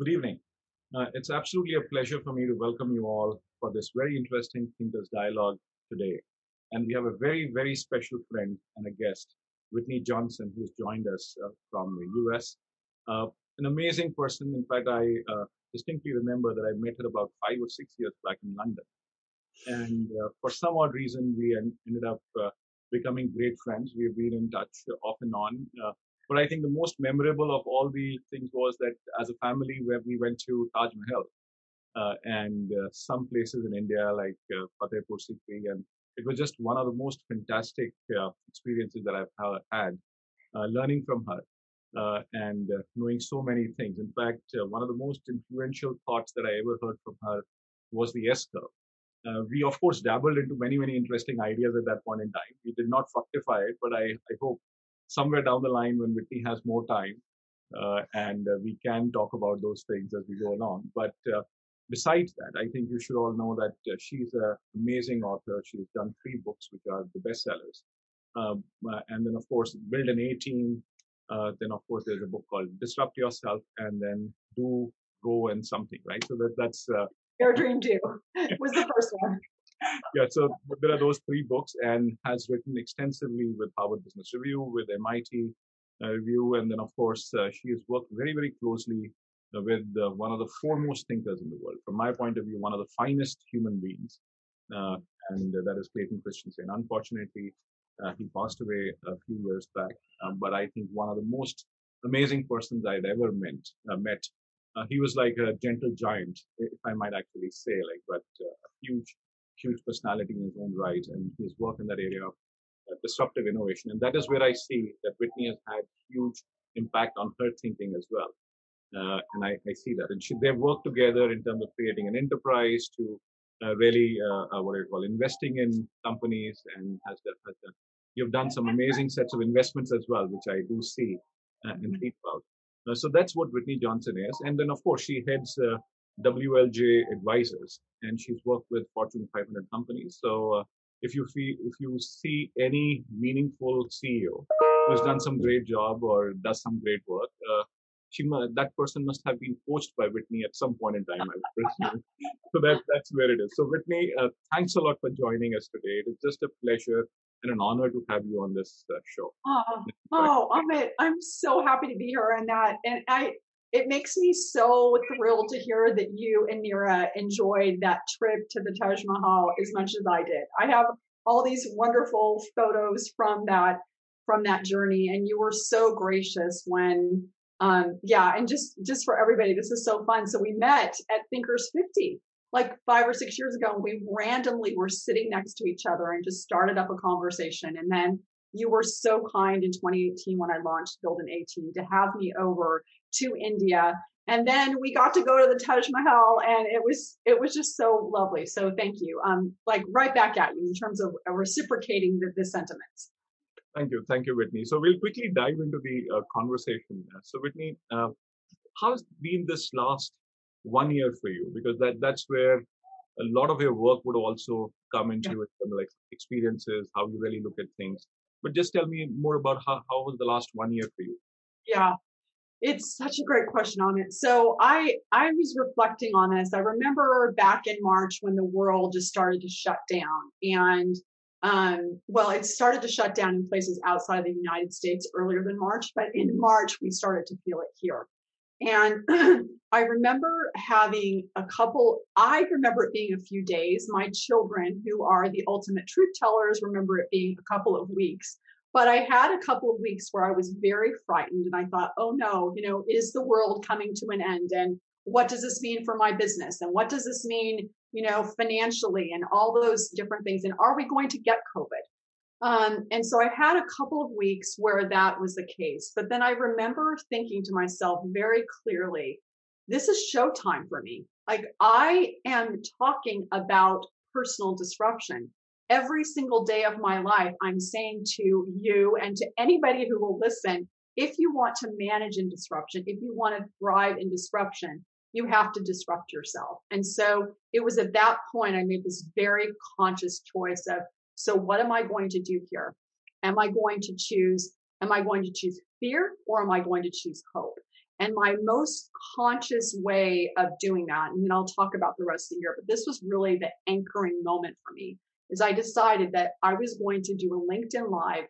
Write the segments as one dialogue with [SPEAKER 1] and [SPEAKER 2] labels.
[SPEAKER 1] Good evening. Uh, it's absolutely a pleasure for me to welcome you all for this very interesting Thinkers Dialogue today. And we have a very, very special friend and a guest, Whitney Johnson, who's joined us uh, from the US. Uh, an amazing person. In fact, I uh, distinctly remember that I met her about five or six years back in London. And uh, for some odd reason, we ended up uh, becoming great friends. We've been in touch off and on. But I think the most memorable of all the things was that as a family, where we went to Taj Mahal uh, and uh, some places in India like uh, Fatehpur Sikri, and it was just one of the most fantastic uh, experiences that I've had, uh, learning from her. Uh, and knowing so many things. In fact, one of the most influential thoughts that I ever heard from her was the S curve. Uh, we of course dabbled into many many interesting ideas at that point in time we did not fructify it but i, I hope somewhere down the line when whitney has more time uh, and uh, we can talk about those things as we go along. But uh, besides that i think you should all know that uh, she's an amazing author. She's done three books which are the bestsellers. Um, uh, and then of course build an a team then of course there's a book called disrupt yourself and then do go and something right? So that that's
[SPEAKER 2] your Dream Do was the first one.
[SPEAKER 1] Yeah, so there are those three books and has written extensively with Harvard Business Review, with MIT uh, Review, and then of course uh, she has worked very, very closely uh, with uh, one of the foremost thinkers in the world. From my point of view, one of the finest human beings, uh, and that is Clayton Christensen. Unfortunately, uh, he passed away a few years back, um, but I think one of the most amazing persons I'd ever met, met he was like a gentle giant, if I might actually say, like, but a huge, huge personality in his own right, and his work in that area of uh, disruptive innovation, and that is where I see that Whitney has had huge impact on her thinking as well, uh, and I, I, see that, and she, they've worked together in terms of creating an enterprise to uh, really uh, what I call investing in companies, and has done, has done. You've done some amazing sets of investments as well, which I do see and read about. Uh, so that's what Whitney Johnson is. And then, of course, she heads uh, WLJ Advisors, and she's worked with Fortune 500 companies. So uh, if you feel, if you see any meaningful CEO who's done some great job or does some great work, uh, she that person must have been coached by Whitney at some point in time. I presume. so that that's where it is. So Whitney, uh, thanks a lot for joining us today. It is just a pleasure and an honor to have you on this uh, show.
[SPEAKER 2] Oh, oh, Amit, I'm so happy to be here and that, and I. It makes me so thrilled to hear that you and Neera enjoyed that trip to the Taj Mahal as much as I did. I have all these wonderful photos from that from that journey, and you were so gracious when um, yeah, and just just for everybody, this is so fun. So we met at Thinkers 50 like five or six years ago. And we randomly were sitting next to each other and just started up a conversation. And then you were so kind in 2018 when I launched Build an A Team to have me over to India. And then we got to go to the Taj Mahal and it was, it was just so lovely. So thank you. Um, like right back at you in terms of reciprocating the, the sentiments.
[SPEAKER 1] Thank you. Thank you, Whitney. So we'll quickly dive into the uh, conversation. So Whitney, uh, how's been this last one year for you? Because that that's where a lot of your work would also come into yeah. it, like experiences, how you really look at things. But just tell me more about how, how was the last one year for you?
[SPEAKER 2] Yeah, it's such a great question Amit. So I I was reflecting on this. I remember back in March when the world just started to shut down, and um, well, it started to shut down in places outside of the United States earlier than March, but in March we started to feel it here. And I remember having a couple, I remember it being a few days. My children, who are the ultimate truth tellers, remember it being a couple of weeks. But I had a couple of weeks where I was very frightened and I thought, oh no, you know, is the world coming to an end? And what does this mean for my business? And what does this mean, you know, financially and all those different things? And are we going to get COVID? Um, and so I had a couple of weeks where that was the case. But then I remember thinking to myself very clearly, this is showtime for me. Like I am talking about personal disruption. Every single day of my life, I'm saying to you and to anybody who will listen, if you want to manage in disruption, if you want to thrive in disruption, you have to disrupt yourself. And so it was at that point I made this very conscious choice of, so what am I going to do here? Am I going to choose, am I going to choose fear or am I going to choose hope? And my most conscious way of doing that, and then I'll talk about the rest of the year, but this was really the anchoring moment for me, is I decided that I was going to do a LinkedIn Live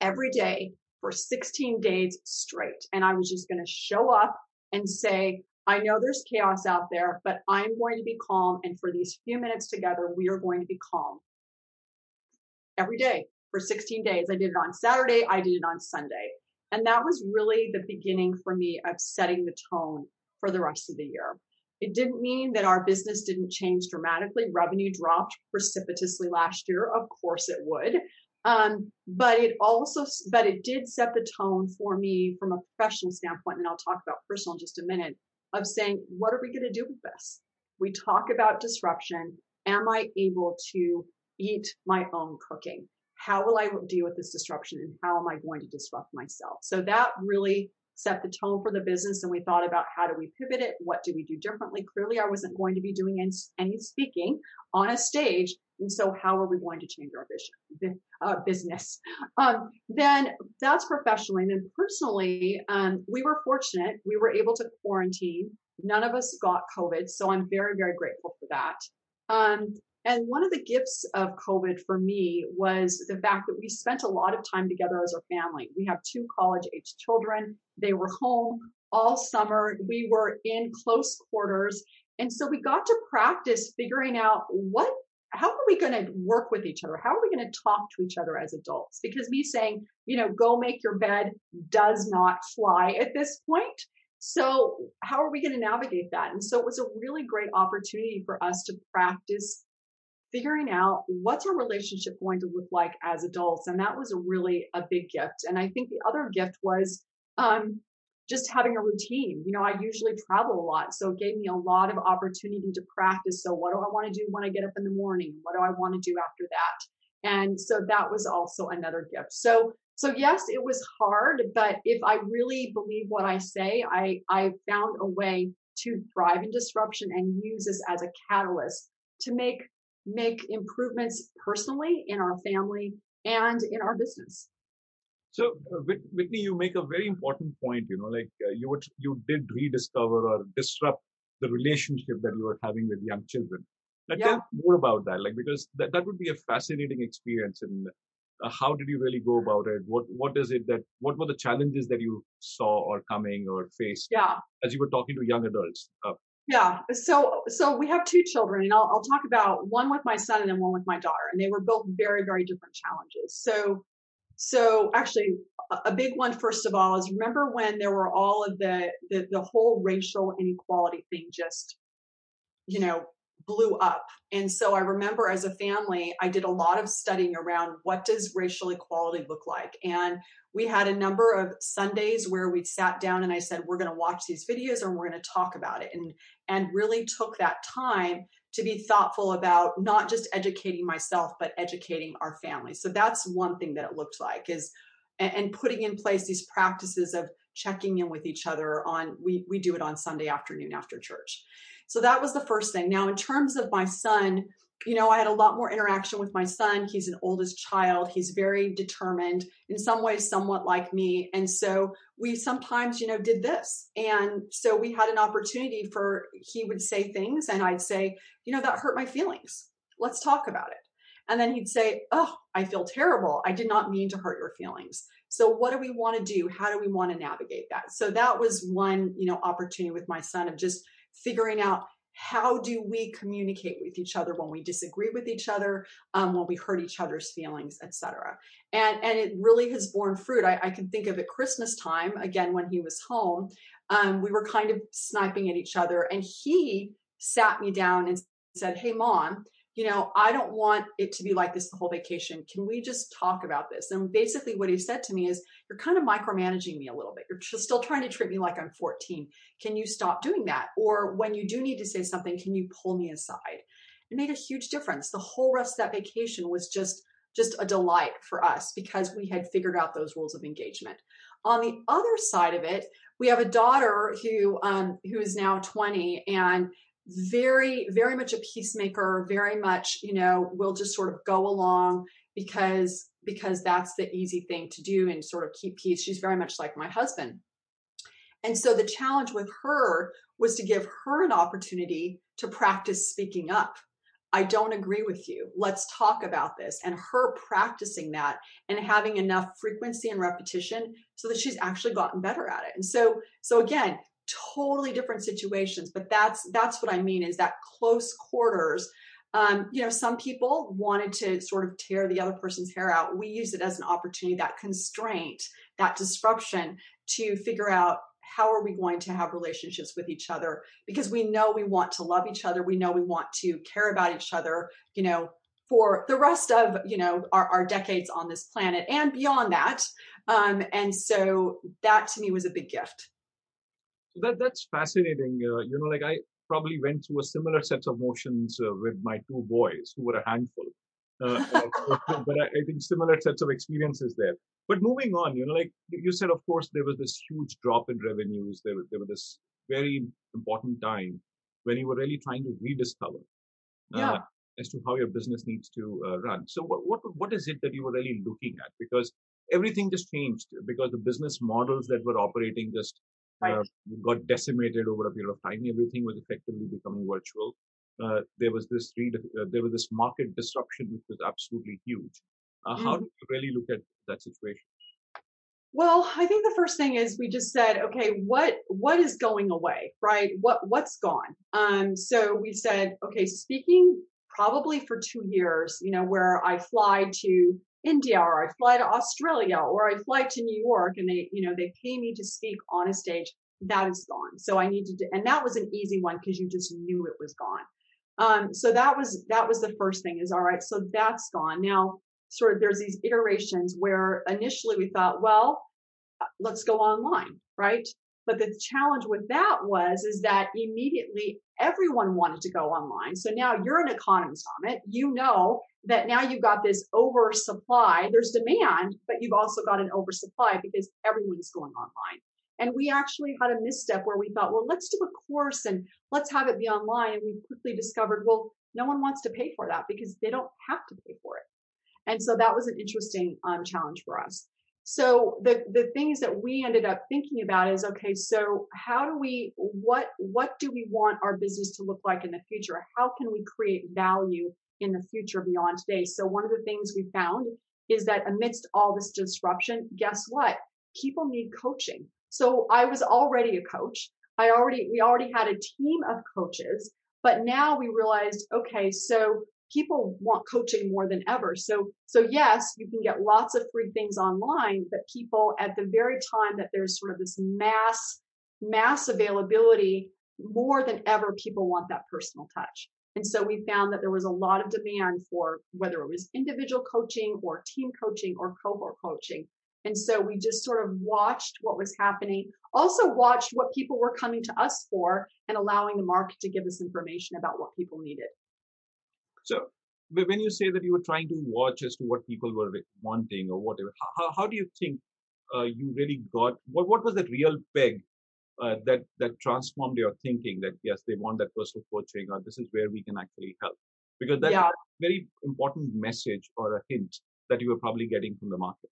[SPEAKER 2] every day for 16 days straight. And I was just going to show up and say, I know there's chaos out there, but I'm going to be calm. And for these few minutes together, we are going to be calm every day for 16 days. I did it on Saturday. I did it on Sunday. And that was really the beginning for me of setting the tone for the rest of the year. It didn't mean that our business didn't change dramatically. Revenue dropped precipitously last year. Of course it would. Um, but it also, but it did set the tone for me from a professional standpoint. And I'll talk about personal in just a minute of saying, what are we going to do with this? We talk about disruption. Am I able to eat my own cooking? How will I deal with this disruption and how am I going to disrupt myself? So that really set the tone for the business and we thought about how do we pivot it? What do we do differently? Clearly, I wasn't going to be doing any, speaking on a stage. And so how are we going to change our vision, uh, business? Um, then that's professionally. And then personally, um, we were fortunate. We were able to quarantine. None of us got COVID. So I'm very, very grateful for that. Um, and one of the gifts of COVID for me was the fact that we spent a lot of time together as a family. We have two college age children. They were home all summer. We were in close quarters. And so we got to practice figuring out what, how are we going to work with each other? How are we going to talk to each other as adults? Because me saying, you know, go make your bed does not fly at this point. So how are we going to navigate that? And so it was a really great opportunity for us to practice figuring out what's our relationship going to look like as adults. And that was really a big gift. And I think the other gift was um, just having a routine. You know, I usually travel a lot. So it gave me a lot of opportunity to practice. So what do I want to do when I get up in the morning? What do I want to do after that? And so that was also another gift. So so yes, it was hard, but if I really believe what I say, I I found a way to thrive in disruption and use this as a catalyst to make make improvements personally in our family and in our business.
[SPEAKER 1] So, uh, Whitney, you make a very important point. You know, like uh, you would, you did rediscover or disrupt the relationship that you were having with young children. Now, yeah. tell more about that, like because that, that would be a fascinating experience. And uh, how did you really go about it? What what is it that what were the challenges that you saw or coming or faced?
[SPEAKER 2] Yeah.
[SPEAKER 1] As you were talking to young adults.
[SPEAKER 2] Yeah. So so we have two children, and I'll, I'll talk about one with my son and then one with my daughter, and they were both very very different challenges. So so actually, a big one first of all is remember when there were all of the the, the whole racial inequality thing just you know blew up. And so i remember as a family i did a lot of studying around what does racial equality look like? And we had a number of sundays where we sat down and i said we're going to watch these videos and we're going to talk about it. And and really took that time to be thoughtful about not just educating myself but educating our family. So that's one thing that it looked like is and, and putting in place these practices of checking in with each other on we we do it on sunday afternoon after church so that was the first thing. Now, in terms of my son, you know, I had a lot more interaction with my son. He's an oldest child. He's very determined, in some ways, somewhat like me. And so we sometimes, you know, did this. And so we had an opportunity for, he would say things, and I'd say, you know, that hurt my feelings. Let's talk about it. And then he'd say, oh, I feel terrible. I did not mean to hurt your feelings. So what do we want to do? How do we want to navigate that? So that was one, you know, opportunity with my son of just figuring out how do we communicate with each other when we disagree with each other um, when we hurt each other's feelings etc and and it really has borne fruit. I, I, can think of at christmas time again when he was home um, we were kind of sniping at each other and he sat me down and said hey mom you know, I don't want it to be like this the whole vacation. Can we just talk about this? And basically, what he said to me is, You're kind of micromanaging me a little bit. You're still trying to treat me like I'm 14. Can you stop doing that? Or when you do need to say something, can you pull me aside? It made a huge difference. The whole rest of that vacation was just just a delight for us because we had figured out those rules of engagement. On the other side of it, we have a daughter who um, who is now 20 and very very much a peacemaker very much you know will just sort of go along because because that's the easy thing to do and sort of keep peace she's very much like my husband And so the challenge with her was to give her an opportunity to practice speaking up. I don't agree with you. Let's talk about this. And her practicing that and having enough frequency and repetition so that she's actually gotten better at it. And so, so again, totally different situations, but that's, that's what I mean is that close quarters. Um, you know, some people wanted to sort of tear the other person's hair out. We use it as an opportunity, that constraint, that disruption to figure out how are we going to have relationships with each other because we know we want to love each other we know we want to care about each other you know for the rest of you know our, our decades on this planet and beyond that um, and so that to me was a big gift
[SPEAKER 1] that that's fascinating uh, you know like i probably went through a similar set of motions uh, with my two boys who were a handful uh, but I, I, think similar sets of experiences there. But moving on, you know, like you said, of course, there was this huge drop in revenues. There, there was this very important time when you were really trying to rediscover
[SPEAKER 2] uh, yeah.
[SPEAKER 1] as to how your business needs to uh, run. So, what, what what is it that you were really looking at? Because everything just changed because the business models that were operating just uh, got decimated over a period of time. Everything was effectively becoming virtual uh, there was this re- uh, there was this market disruption which was absolutely huge. Uh, mm. How do you really look at that situation?
[SPEAKER 2] Well, I think the first thing is we just said, okay, what what is going away, right? What what's gone? Um, so we said, okay, speaking probably for two years, you know, where I fly to India or I fly to Australia or I fly to New York and they, you know, they pay me to speak on a stage. That is gone. So I needed to, and that was an easy one because you just knew it was gone. Um, so that was that was the first thing is all right. So that's gone now. Sort of there's these iterations where initially we thought, well, uh, let's go online, right? But the challenge with that was is that immediately everyone wanted to go online. So now you're an economist Amit. You know that now you've got this oversupply. There's demand, but you've also got an oversupply because everyone's going online. And we actually had a misstep where we thought, well, let's do a course and let's have it be online. And we quickly discovered, well, no one wants to pay for that because they don't have to pay for it. And so that was an interesting um, challenge for us. So the the things that we ended up thinking about is okay. So how do we what what do we want our business to look like in the future? How can we create value in the future beyond today? So one of the things we found is that amidst all this disruption, guess what? People need coaching. So I was already a coach. I already, we already had a team of coaches, but now we realized, okay, so people want coaching more than ever. So, so yes, you can get lots of free things online, but people at the very time that there's sort of this mass, mass availability, more than ever, people want that personal touch. And so we found that there was a lot of demand for whether it was individual coaching or team coaching or cohort coaching. And so we just sort of watched what was happening, also watched what people were coming to us for and allowing the market to give us information about what people needed.
[SPEAKER 1] So when you say that you were trying to watch as to what people were wanting or whatever, how, how do you think uh, you really got, what, what was the real peg uh, that, that transformed your thinking that yes, they want that personal coaching or this is where we can actually help? Because that's yeah. a very important message or a hint that you were probably getting from the market.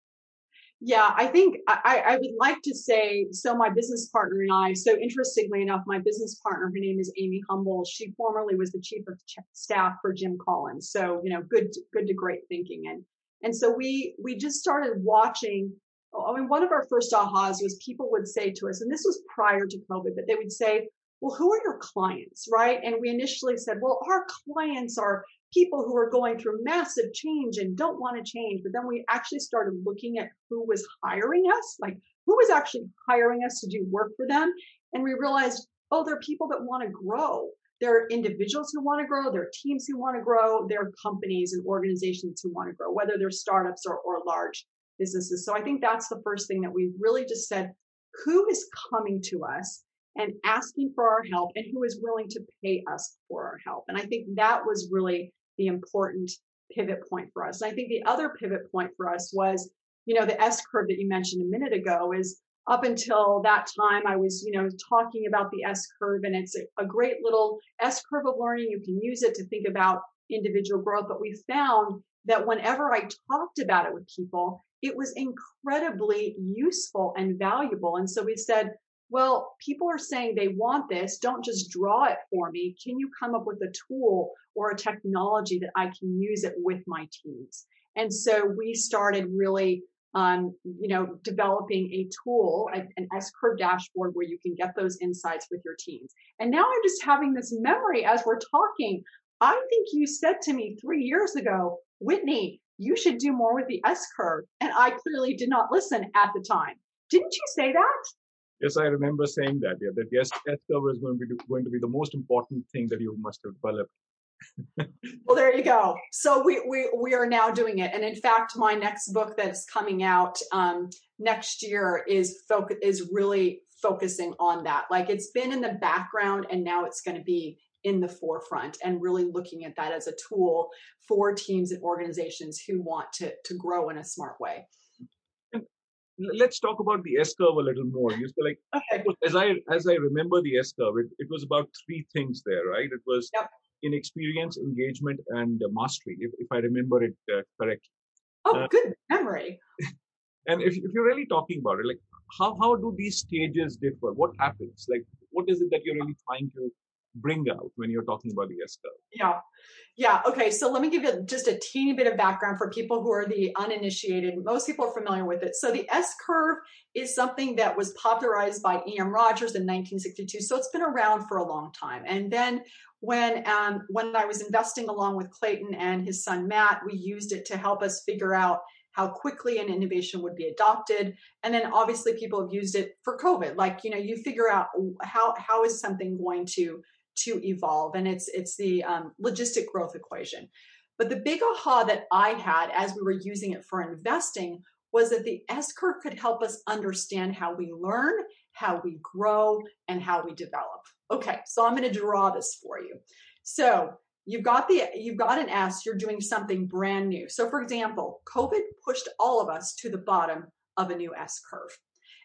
[SPEAKER 2] Yeah, I think I, I would like to say so. My business partner and I. So interestingly enough, my business partner, her name is Amy Humble. She formerly was the chief of staff for Jim Collins. So you know, good, good to great thinking. And and so we we just started watching. Oh, I mean, one of our first ahas was people would say to us, and this was prior to COVID, but they would say, "Well, who are your clients?" Right? And we initially said, "Well, our clients are people who are going through massive change and don't want to change. But then we actually started looking at who was hiring us, like who was actually hiring us to do work for them. And we realized, oh, there are people that want to grow. There are individuals who want to grow, there are teams who want to grow, there are companies and organizations who want to grow, whether they're startups or, or large businesses. So I think that's the first thing that we really just said, who is coming to us and asking for our help and who is willing to pay us for our help. And I think that was really the important pivot point for us. And I think the other pivot point for us was, you know, the S curve that you mentioned a minute ago is up until that time, I was, you know, talking about the S curve and it's a, great little S curve of learning. You can use it to think about individual growth. But we found that whenever I talked about it with people, it was incredibly useful and valuable. And so we said, well, people are saying they want this. Don't just draw it for me. Can you come up with a tool or a technology that I can use it with my teams? And so we started really, um, you know, developing a tool, an S curve dashboard where you can get those insights with your teams. And now I'm just having this memory as we're talking. I think you said to me three years ago, Whitney, you should do more with the S curve. And I clearly did not listen at the time. Didn't you say that?
[SPEAKER 1] Yes, I remember saying that. Yeah, that yes, S curve is going to be going to be the most important thing that you must have developed.
[SPEAKER 2] well, there you go. So we we we are now doing it, and in fact, my next book that's coming out um, next year is focus is really focusing on that. Like it's been in the background, and now it's going to be in the forefront, and really looking at that as a tool for teams and organizations who want to to grow in a smart way
[SPEAKER 1] let's talk about the S curve a little more. You said like as I as I remember the S curve, it, it was about three things there, right? It was
[SPEAKER 2] yep.
[SPEAKER 1] inexperience, engagement, and uh, mastery, if, if I remember it uh, correctly.
[SPEAKER 2] Oh, uh, good memory.
[SPEAKER 1] and if, if you're really talking about it, like how how do these stages differ? What happens? Like what is it that you're really trying to bring out when you're talking about the S curve?
[SPEAKER 2] Yeah. Yeah. Okay. So let me give you just a teeny bit of background for people who are the uninitiated. Most people are familiar with it. So the S curve is something that was popularized by E.M. Rogers in 1962. So it's been around for a long time. And then when um, when I was investing along with Clayton and his son Matt, we used it to help us figure out how quickly an innovation would be adopted and then obviously people have used it for covid like you know you figure out how how is something going to to evolve and it's it's the um, logistic growth equation. But the big aha that i had as we were using it for investing was that the s curve could help us understand how we learn how we grow and how we develop. Okay so i'm going to draw this for you. So you've got the you've got an s you're doing something brand new. So for example covid pushed all of us to the bottom of a new s curve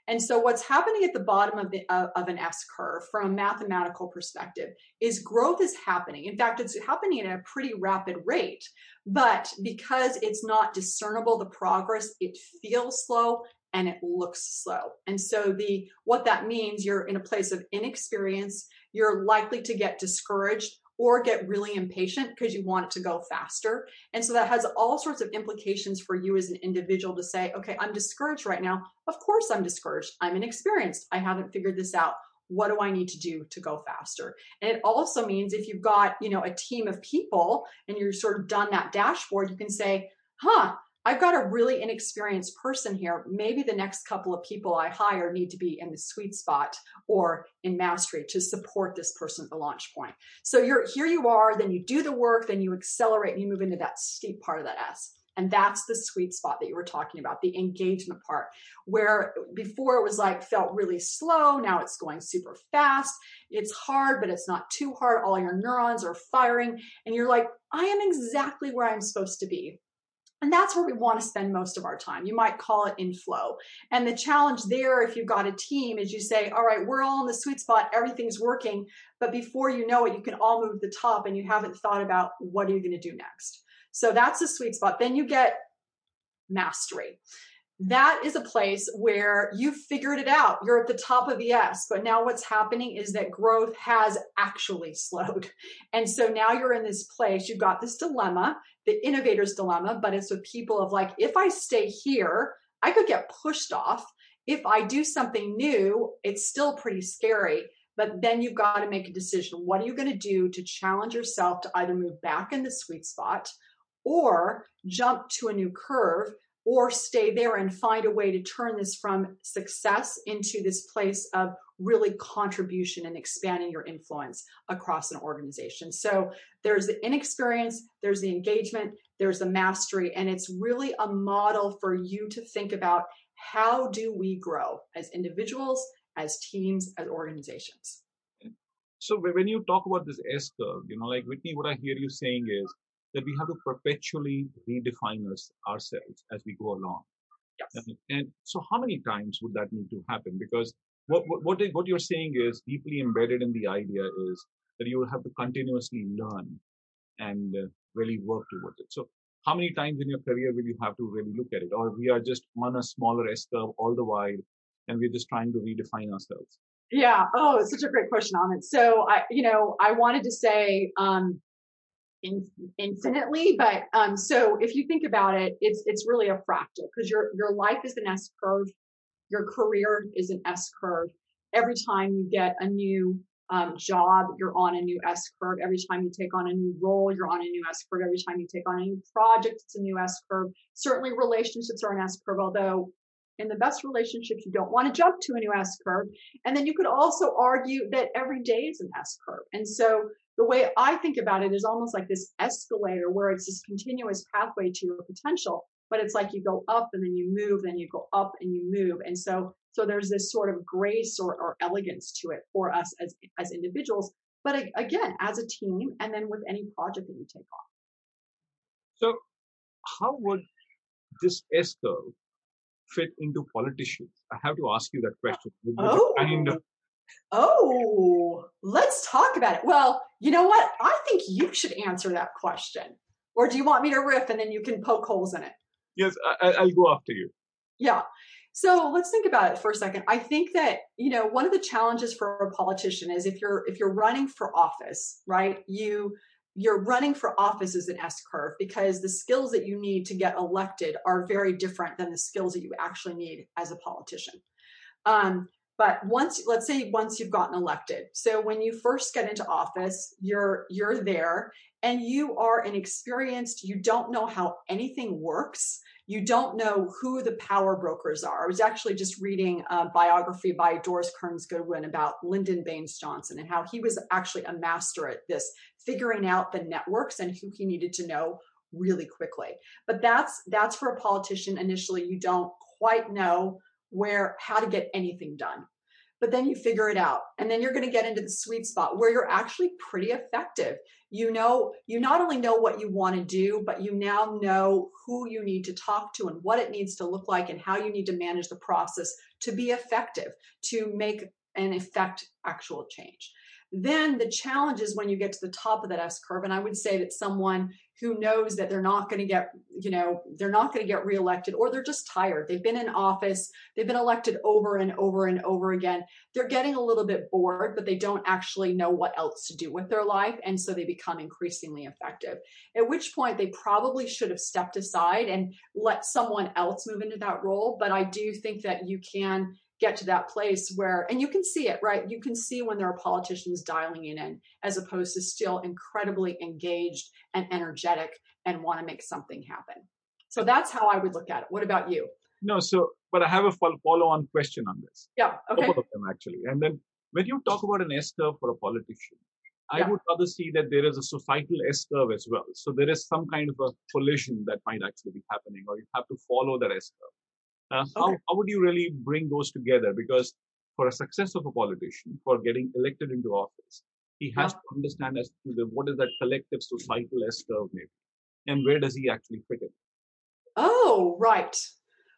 [SPEAKER 2] and so what's happening at the bottom of, the, uh, of an S curve from a mathematical perspective is growth is happening. In fact, it's happening at a pretty rapid rate, but because it's not discernible, the progress, it feels slow and it looks slow. And so the what that means you're in a place of inexperience, you're likely to get discouraged or get really impatient because you want it to go faster. And so that has all sorts of implications for you as an individual to say, okay, I'm discouraged right now. Of course I'm discouraged. I'm inexperienced. I haven't figured this out. What do I need to do to go faster? And it also means if you've got, you know, a team of people and you're sort of done that dashboard, you can say, huh, I've got a really inexperienced person here. Maybe the next couple of people I hire need to be in the sweet spot or in mastery to support this person at the launch point. So you're here you are, then you do the work, then you accelerate and you move into that steep part of that S. And that's the sweet spot that you were talking about, the engagement part, where before it was like felt really slow. Now it's going super fast. It's hard, but it's not too hard. All your neurons are firing. And you're like, I am exactly where I'm supposed to be. And that's where we want to spend most of our time. You might call it in flow. And the challenge there, if you've got a team, is you say, all right, we're all in the sweet spot, everything's working. But before you know it, you can all move the top and you haven't thought about what are you going to do next. So that's the sweet spot. Then you get mastery. That is a place where you've figured it out. You're at the top of the S, but now what's happening is that growth has actually slowed. And so now you're in this place, you've got this dilemma the innovator's dilemma, but it's with people of like, if I stay here, I could get pushed off. If I do something new, it's still pretty scary. But then you've got to make a decision. What are you going to do to challenge yourself to either move back in the sweet spot or jump to a new curve or stay there and find a way to turn this from success into this place of really contribution and expanding your influence across an organization. So there's the inexperience, there's the engagement, there's the mastery, and it's really a model for you to think about how do we grow as individuals, as teams, as organizations.
[SPEAKER 1] So when you talk about this S curve, you know, like Whitney, what I hear you saying is that we have to perpetually redefine us, ourselves as we go along.
[SPEAKER 2] Yes.
[SPEAKER 1] And, so how many times would that need to happen? Because what, what, what you're saying is deeply embedded in the idea is that you will have to continuously learn and uh, really work towards it. So how many times in your career will you have to really look at it? Or we are just on a smaller S curve all the while and we're just trying to redefine ourselves?
[SPEAKER 2] Yeah. Oh, it's such a great question, Amit. So I, you know, I wanted to say um, in, infinitely, but um, so if you think about it, it's it's really a fractal because your your life is an S curve, your career is an S curve. Every time you get a new um, job, you're on a new S curve. Every time you take on a new role, you're on a new S curve. Every time you take on a new project, it's a new S curve. Certainly, relationships are an S curve, although in the best relationships, you don't want to jump to a new S curve. And then you could also argue that every day is an S curve. And so the way I think about it is almost like this escalator where it's this continuous pathway to your potential, but it's like you go up and then you move, then you go up and you move. And so, so there's this sort of grace or, or elegance to it for us as, as individuals, but again, as a team, and then with any project that you take on.
[SPEAKER 1] So how would this S curve fit into politicians? I have to ask you that question.
[SPEAKER 2] Oh. Kind of Oh, let's talk about it. Well, you know what? I think you should answer that question. Or do you want me to riff and then you can poke holes in it?
[SPEAKER 1] Yes, I, will go after you.
[SPEAKER 2] Yeah. So let's think about it for a second. I think that you know one of the challenges for a politician is if you're if you're running for office, right? You you're running for office as an S curve because the skills that you need to get elected are very different than the skills that you actually need as a politician. Um, but once let's say once you've gotten elected. So when you first get into office you're you're there and you are inexperienced you don't know how anything works. You don't know who the power brokers are. I was actually just reading a biography by doris kearns goodwin about lyndon baines johnson and how he was actually a master at this figuring out the networks and who he needed to know really quickly. But that's that's for a politician initially. You don't quite know where how to get anything done. But then you figure it out and then you're going to get into the sweet spot where you're actually pretty effective. You know you not only know what you want to do but you now know who you need to talk to and what it needs to look like and how you need to manage the process to be effective to make and effect actual change then the challenge is when you get to the top of that S curve. And I would say that someone who knows that they're not going to get, you know, they're not going to get reelected or they're just tired. They've been in office, they've been elected over and over and over again. They're getting a little bit bored, but they don't actually know what else to do with their life. And so they become increasingly effective. At which point they probably should have stepped aside and let someone else move into that role. But I do think that you can get to that place where and you can see it right? You can see when there are politicians dialing it in as opposed to still incredibly engaged and energetic and want to make something happen. So that's how i would look at it. What about you?
[SPEAKER 1] No so but i have a follow on question on this.
[SPEAKER 2] Yeah okay.
[SPEAKER 1] Both of them actually. And then when you talk about an s curve for a politician I yeah. would rather see that there is a societal S curve as well. So there is some kind of a collision that might actually be happening, or you have to follow that S curve. Uh, how, okay. how would you really bring those together? Because for a success of a politician, for getting elected into office, he has yeah. to understand as to the, what is that collective societal S curve maybe, and where does he actually fit in?
[SPEAKER 2] Oh, right,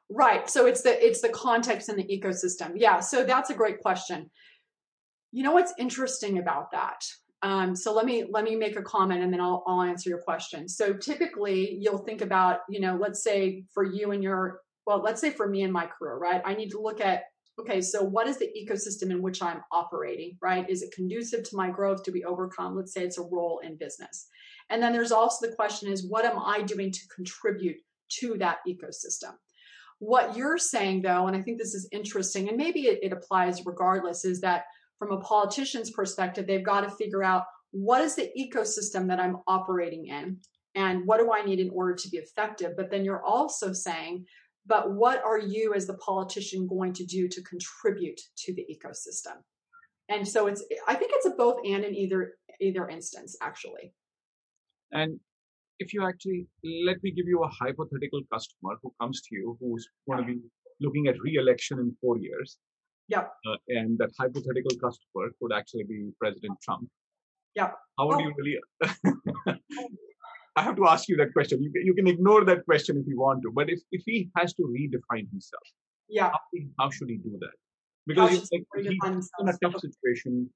[SPEAKER 2] right. So it's the it's the context and the ecosystem. Yeah. So that's a great question. You know what's interesting about that? Um, so let me let me make a comment and then I'll, I'll answer your question. So typically you'll think about you know let's say for you and your well, let's say for me and my career, right? I need to look at, okay, so what is the ecosystem in which I'm operating, right? Is it conducive to my growth to be overcome? Let's say it's a role in business. And then there's also the question is, what am I doing to contribute to that ecosystem? What you're saying, though, and I think this is interesting, and maybe it, it applies regardless, is that from a politician's perspective, they've got to figure out what is the ecosystem that I'm operating in and what do I need in order to be effective. But then you're also saying but what are you as the politician going to do to contribute to the ecosystem? And so it's i think it's a both and in either either instance actually.
[SPEAKER 1] And if you actually let me give you a hypothetical customer who comes to you who's going to be looking at re-election in four years.
[SPEAKER 2] Yeah
[SPEAKER 1] uh, and that hypothetical customer could actually be president trump.
[SPEAKER 2] Yeah
[SPEAKER 1] how would oh. you really I have to ask you that question. You, you can ignore that question if you want to, but if, if he has to redefine himself,
[SPEAKER 2] yeah,
[SPEAKER 1] how, how should he do that? Because he's, like, he's in a tough situation.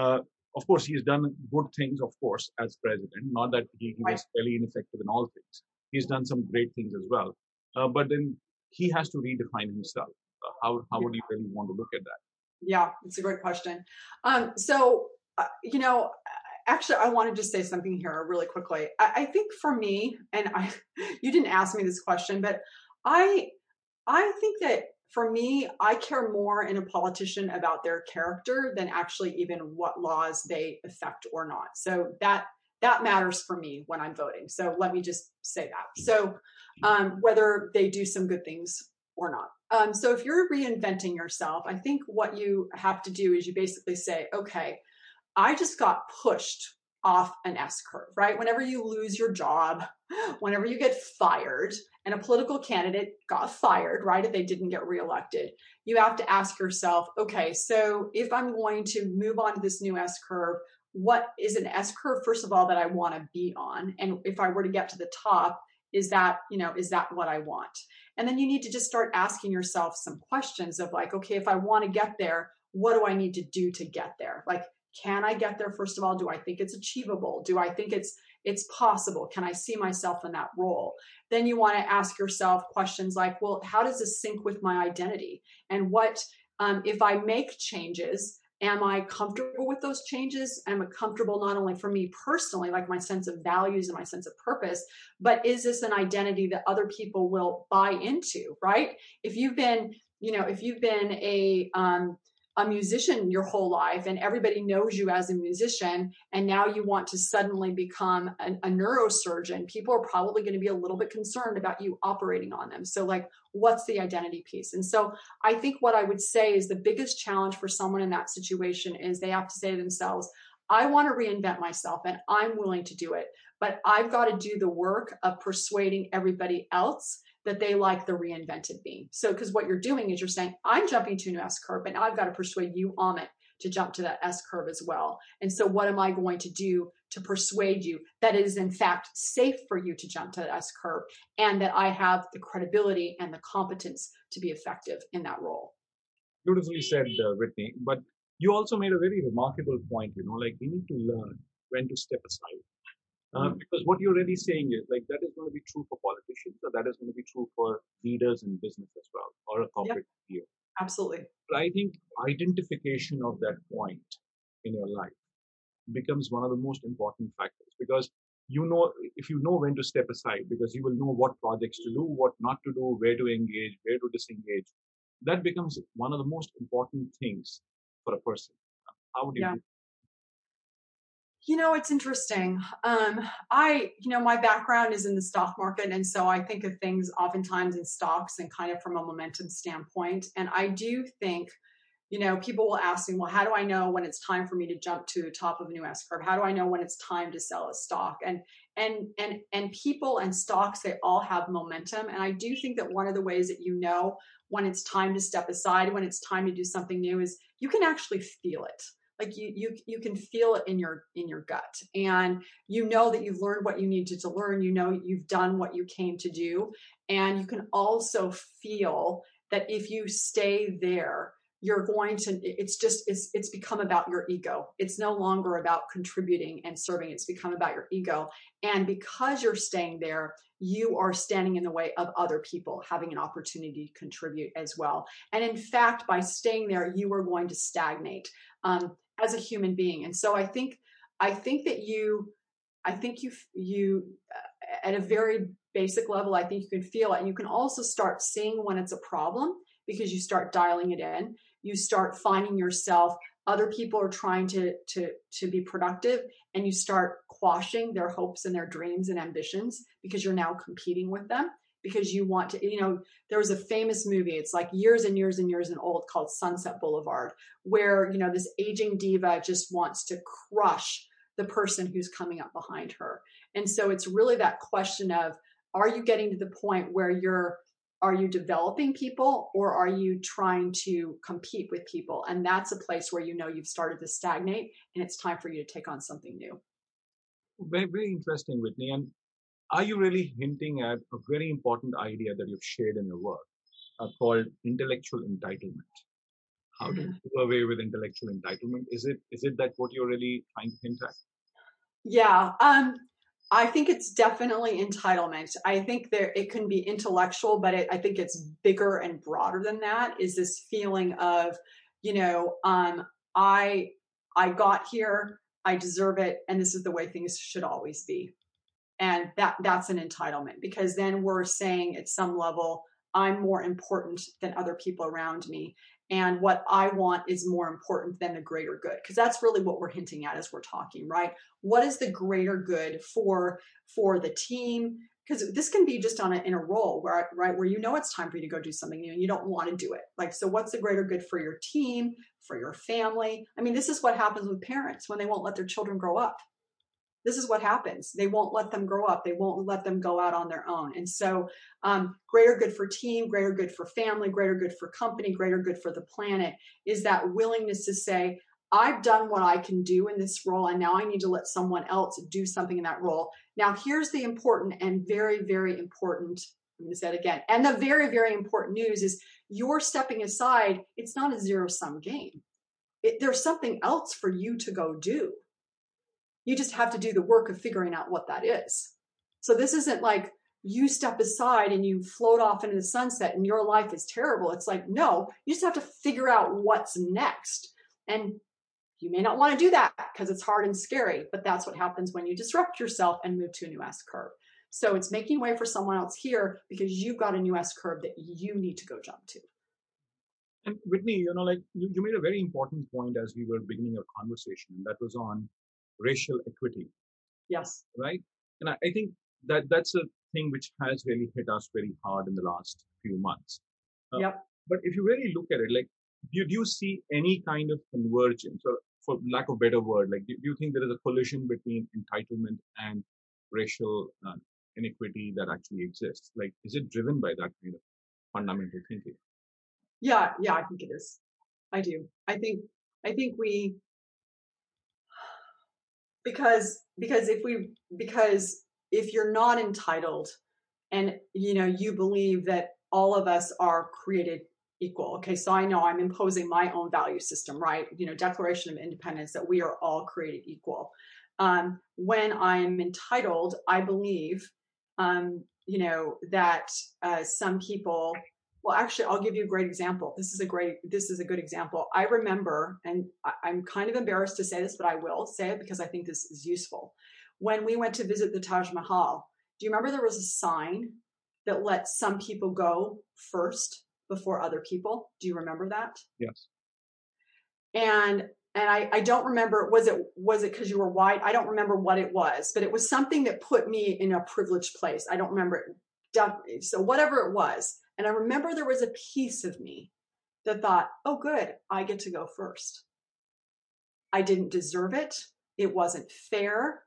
[SPEAKER 1] Uh, of course, he's done good things, of course, as president. Not that he, he was fairly ineffective in all things. He's done some great things as well. Uh, but then he has to redefine himself. Uh, how how would you really want to look at that?
[SPEAKER 2] Yeah, it's a great question. Um, so, uh, you know, actually, I want to say something here really quickly. I, I think for me, and I, you didn't ask me this question, but I, I think that for me, I care more in a politician about their character than actually even what laws they affect or not. So that that matters for me when I'm voting. So let me just say that. So um, whether they do some good things or not. Um, so if you're reinventing yourself, I think what you have to do is you basically say, okay, I just got pushed off an S curve, right? Whenever you lose your job, whenever you get fired, and a political candidate got fired, right? If they didn't get reelected, you have to ask yourself, okay, so if I'm going to move on to this new S curve, what is an S curve, first of all, that I want to be on? And if I were to get to the top, is that, you know, is that what I want? And then you need to just start asking yourself some questions of like, okay, if I want to get there, what do I need to do to get there? Like, can I get there? First of all, do I think it's achievable? Do I think it's it's possible? Can I see myself in that role? Then you want to ask yourself questions like, well, how does this sync with my identity? And what um, if I make changes? am I comfortable with those changes? Am I comfortable not only for me personally, like my sense of values and my sense of purpose, but is this an identity that other people will buy into, right? If you've been, you know, if you've been a, um, a musician your whole life and everybody knows you as a musician and now you want to suddenly become a, a neurosurgeon people are probably going to be a little bit concerned about you operating on them. So like what's the identity piece? And so i think what i would say is the biggest challenge for someone in that situation is they have to say to themselves i want to reinvent myself and i'm willing to do it but i've got to do the work of persuading everybody else that they like the reinvented me. So, because what you're doing is you're saying, I'm jumping to an S curve, and I've got to persuade you, Amit, to jump to that S curve as well. And so, what am I going to do to persuade you that it is, in fact, safe for you to jump to that S curve and that I have the credibility and the competence to be effective in that role?
[SPEAKER 1] Beautifully said, uh, Whitney. But you also made a very remarkable point, you know, like we need to learn when to step aside uh, mm. because what you're really saying is like that is going to be true for politicians, or that is going to be true for leaders in business as well, or a corporate
[SPEAKER 2] yep. Absolutely.
[SPEAKER 1] But I think identification of that point in your life becomes one of the most important factors because you know if you know when to step aside because you will know what projects to do what not to do where to engage where to disengage that becomes one of the most important things for a person how would you
[SPEAKER 2] yeah. You know, it's interesting. Um, I, you know, my background is in the stock market. And so I think of things oftentimes in stocks and kind of from a momentum standpoint. And I do think, you know, people will ask me, well, how do I know when it's time for me to jump to the top of a new S curve? How do I know when it's time to sell a stock? And and and and people and stocks, they all have momentum. And I do think that one of the ways that you know when it's time to step aside, when it's time to do something new, is you can actually feel it like you you you can feel it in your in your gut. And you know that you've learned what you needed to learn. You know you've done what you came to do. And you can also feel that if you stay there you're going to it's just it's it's become about your ego. It's no longer about contributing and serving. It's become about your ego. And because you're staying there you are standing in the way of other people having an opportunity to contribute as well. And in fact by staying there you are going to stagnate. Um, as a human being. And so I think I think that you I think you you uh, at a very basic level I think you can feel it and you can also start seeing when it's a problem because you start dialing it in. You start finding yourself other people are trying to to to be productive and you start quashing their hopes and their dreams and ambitions because you're now competing with them because you want to, you know, there was a famous movie, it's like years and years and years and old called Sunset Boulevard, where, you know, this aging diva just wants to crush the person who's coming up behind her. And so it's really that question of are you getting to the point where you're are you developing people or are you trying to compete with people? And that's a place where you know you've started to stagnate and it's time for you to take on something new.
[SPEAKER 1] Very very interesting whitney. And are you really hinting at a very important idea that you've shared in your work uh, called intellectual entitlement? How do you do away with intellectual entitlement? Is it is it that what you're really trying to hint at?
[SPEAKER 2] Yeah, um, I think it's definitely entitlement. I think there it can be intellectual, but it, I think it's bigger and broader than that. Is this feeling of you know, um, I I got here, I deserve it, and this is the way things should always be. And that that's an entitlement because then we're saying at some level, I'm more important than other people around me. And what I want is more important than the greater good. Because that's really what we're hinting at as we're talking, right? What is the greater good for for the team, because this can be just on a, in a role where right where you know it's time for you to go do something new and you don't want to do it like so what's the greater good for your team for your family i mean this is what happens with parents when they won't let their children grow up this is what happens they won't let them grow up they won't let them go out on their own and so um, greater good for team greater good for family greater good for company greater good for the planet is that willingness to say I've done what I can do in this role, and now I need to let someone else do something in that role. Now, here's the important and very, very important. I'm going to say it again. And the very, very important news is you're stepping aside. It's not a zero sum game. It, there's something else for you to go do. You just have to do the work of figuring out what that is. So this isn't like you step aside and you float off into the sunset and your life is terrible. It's like, no, you just have to figure out what's next. And you may not want to do that because it's hard and scary, but that's what happens when you disrupt yourself and move to a new S curve. So it's making way for someone else here because you've got a new S curve that you need to go jump to.
[SPEAKER 1] And Whitney, you know, like you, you made a very important point as we were beginning our conversation, and that was on racial equity.
[SPEAKER 2] Yes.
[SPEAKER 1] Right. And I, I think that that's a thing which has really hit us very hard in the last few months.
[SPEAKER 2] Uh, yep.
[SPEAKER 1] But if you really look at it, like, do, do you see any kind of convergence or for lack of better word, like do, do you think there is a collision between entitlement and racial uh, inequity that actually exists? Like, is it driven by that kind of fundamental thinking?
[SPEAKER 2] Yeah, yeah, I think it is. I do. I think I think we because because if we because if you're not entitled and you know you believe that all of us are created equal. Okay, so I know I'm imposing my own value system, right? You know, Declaration of Independence that we are all created equal. Um, when I'm entitled, I believe, um, you know, that uh, some people. Well, actually, I'll give you a great example. This is a great. This is a good example. I remember, and I'm kind of embarrassed to say this, but I will say it because I think this is useful. When we went to visit the Taj Mahal, do you remember there was a sign that let some people go first before other people. Do you remember that?
[SPEAKER 1] Yes.
[SPEAKER 2] And and I, I don't remember was it was it because you were white? I don't remember what it was, but it was something that put me in a privileged place. I don't remember it. So whatever it was, and I remember there was a piece of me that thought, "Oh, good, I get to go first. I didn't deserve it. It wasn't fair.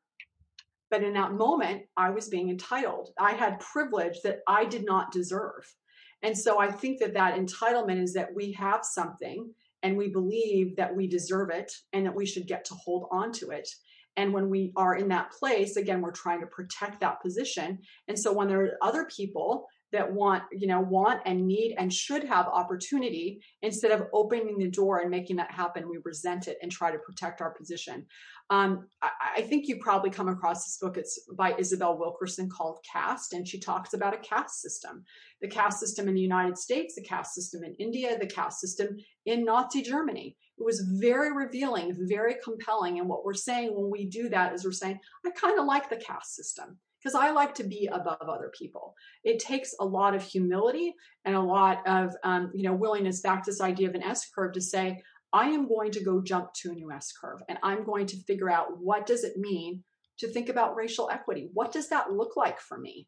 [SPEAKER 2] But in that moment, I was being entitled. I had privilege that I did not deserve. And so I think that that entitlement is that we have something and we believe that we deserve it and that we should get to hold on to it. And when we are in that place, again, we're trying to protect that position. And so when there are other people that want, you know, want and need and should have opportunity, instead of opening the door and making that happen, we resent it and try to protect our position. Um, I, I, think you probably come across this book. It's by Isabel Wilkerson called Caste, and she talks about a caste system. The caste system in the United States, the caste system in India, the caste system in Nazi Germany. It was very revealing, very compelling. And what we're saying when we do that is we're saying, I kind of like the caste system because I like to be above other people. It takes a lot of humility and a lot of um, you know willingness back to this idea of an S curve to say, I am going to go jump to a new S curve and I'm going to figure out what does it mean to think about racial equity? What does that look like for me?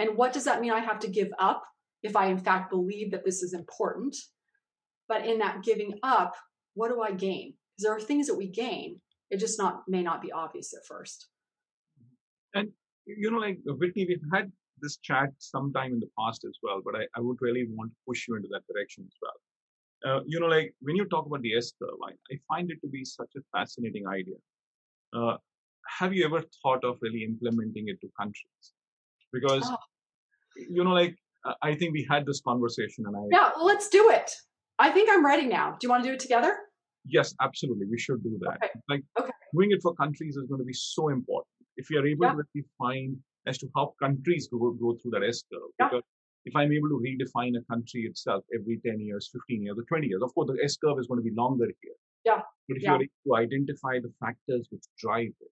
[SPEAKER 2] And what does that mean I have to give up if I in fact believe that this is important? But in that giving up, what do I gain? Because there are things that we gain. It just not may not be obvious at first.
[SPEAKER 1] And you know, like Whitney, we've had this chat sometime in the past as well, but I, I would really want to push you into that direction as well uh, you know, like when you talk about the S curve, I, I find it to be such a fascinating idea. Uh, have you ever thought of really implementing it to countries? Because, oh. you know, like uh, I think we had this conversation, and I
[SPEAKER 2] yeah, let's do it. I think I'm ready now. Do you want to do it together?
[SPEAKER 1] Yes, absolutely. We should do that.
[SPEAKER 2] Okay.
[SPEAKER 1] Like
[SPEAKER 2] okay.
[SPEAKER 1] doing it for countries is going to be so important. If we are able yeah. to find as to how countries go, go through that S curve,
[SPEAKER 2] yeah.
[SPEAKER 1] because if I'm able to redefine a country itself every 10 years, 15 years, or 20 years, of course, the S curve is going to be longer here.
[SPEAKER 2] Yeah.
[SPEAKER 1] But if
[SPEAKER 2] Yeah.
[SPEAKER 1] you're able to identify the factors which drive it,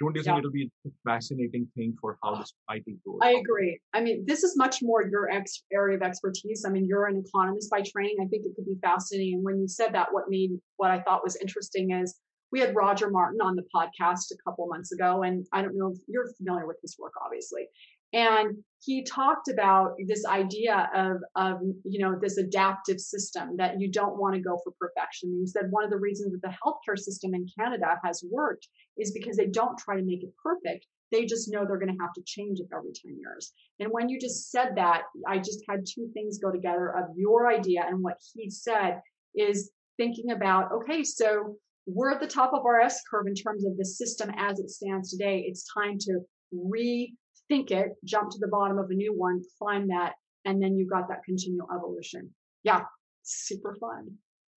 [SPEAKER 1] don't you think
[SPEAKER 2] Yeah.
[SPEAKER 1] it'll be a fascinating thing for how the society goes?
[SPEAKER 2] I agree. I mean, this is much more your ex- area of expertise. I mean, you're an economist by training. I think it could be fascinating. And when you said that, what made what I thought was interesting is we had Roger Martin on the podcast a couple months ago, and I don't know if you're familiar with his work, obviously. And he talked about this idea of, of you know this adaptive system that you don't want to go for perfection. And he said one of the reasons that the healthcare system in Canada has worked is because they don't try to make it perfect. They just know they're going to have to change it every 10 years. And when you just said that, I just had two things go together of your idea and what he said is thinking about, okay, so we're at the top of our S curve in terms of the system as it stands today. It's time to rethink it, jump to the bottom of a new one, climb that, and then you've got that continual evolution. Yeah, super fun.